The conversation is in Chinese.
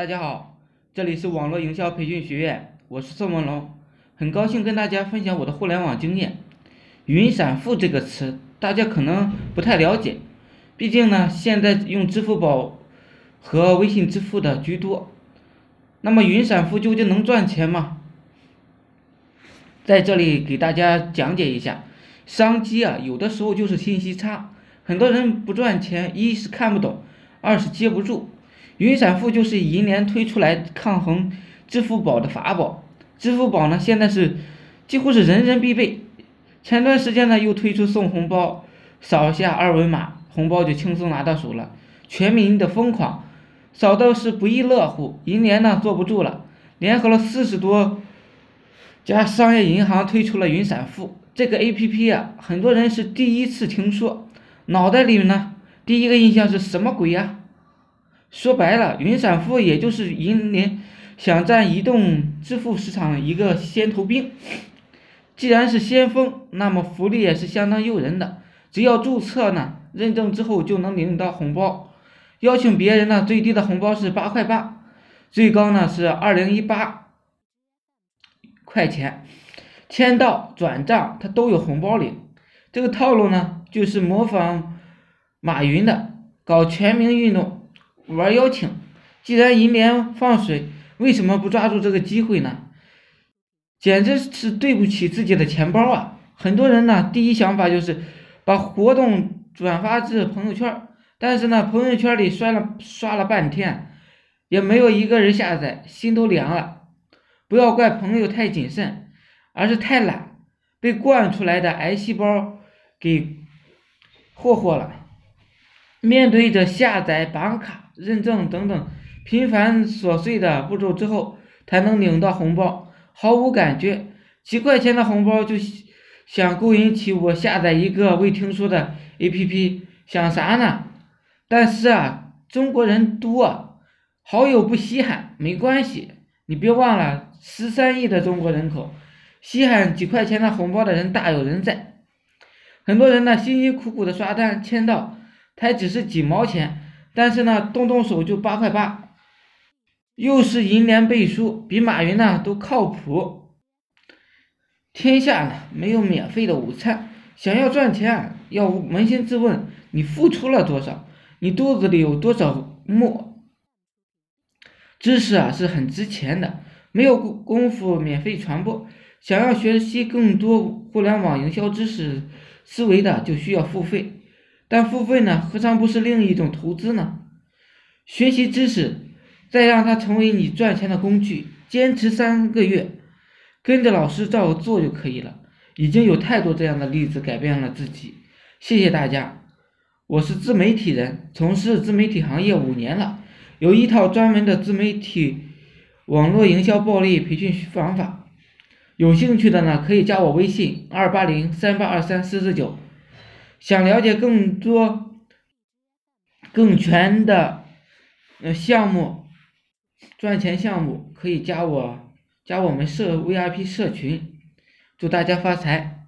大家好，这里是网络营销培训学院，我是宋文龙，很高兴跟大家分享我的互联网经验。云闪付这个词，大家可能不太了解，毕竟呢，现在用支付宝和微信支付的居多。那么云闪付究竟能赚钱吗？在这里给大家讲解一下，商机啊，有的时候就是信息差，很多人不赚钱，一是看不懂，二是接不住。云闪付就是银联推出来抗衡支付宝的法宝，支付宝呢现在是几乎是人人必备。前段时间呢又推出送红包，扫一下二维码，红包就轻松拿到手了，全民的疯狂，扫到是不亦乐乎。银联呢坐不住了，联合了四十多家商业银行推出了云闪付这个 A P P 啊，很多人是第一次听说，脑袋里呢第一个印象是什么鬼呀？说白了，云闪付也就是银联想占移动支付市场一个先头兵。既然是先锋，那么福利也是相当诱人的。只要注册呢，认证之后就能领到红包。邀请别人呢，最低的红包是八块八，最高呢是二零一八块钱。签到、转账，它都有红包领。这个套路呢，就是模仿马云的，搞全民运动。玩邀请，既然银联放水，为什么不抓住这个机会呢？简直是对不起自己的钱包啊！很多人呢，第一想法就是把活动转发至朋友圈，但是呢，朋友圈里刷了刷了半天，也没有一个人下载，心都凉了。不要怪朋友太谨慎，而是太懒，被惯出来的癌细胞给霍霍了。面对着下载、绑卡。认证等等频繁琐碎的步骤之后，才能领到红包，毫无感觉。几块钱的红包就想勾引起我下载一个未听说的 APP，想啥呢？但是啊，中国人多，好友不稀罕，没关系。你别忘了，十三亿的中国人口，稀罕几块钱的红包的人大有人在。很多人呢，辛辛苦苦的刷单签到，才只是几毛钱。但是呢，动动手就八块八，又是银联背书，比马云呢都靠谱。天下呢没有免费的午餐，想要赚钱，要扪心自问，你付出了多少？你肚子里有多少墨？知识啊是很值钱的，没有功夫免费传播。想要学习更多互联网营销知识思维的，就需要付费。但付费呢，何尝不是另一种投资呢？学习知识，再让它成为你赚钱的工具，坚持三个月，跟着老师照做就可以了。已经有太多这样的例子改变了自己。谢谢大家，我是自媒体人，从事自媒体行业五年了，有一套专门的自媒体网络营销暴力培训方法。有兴趣的呢，可以加我微信二八零三八二三四四九。想了解更多、更全的呃项目、赚钱项目，可以加我加我们社 VIP 社群，祝大家发财。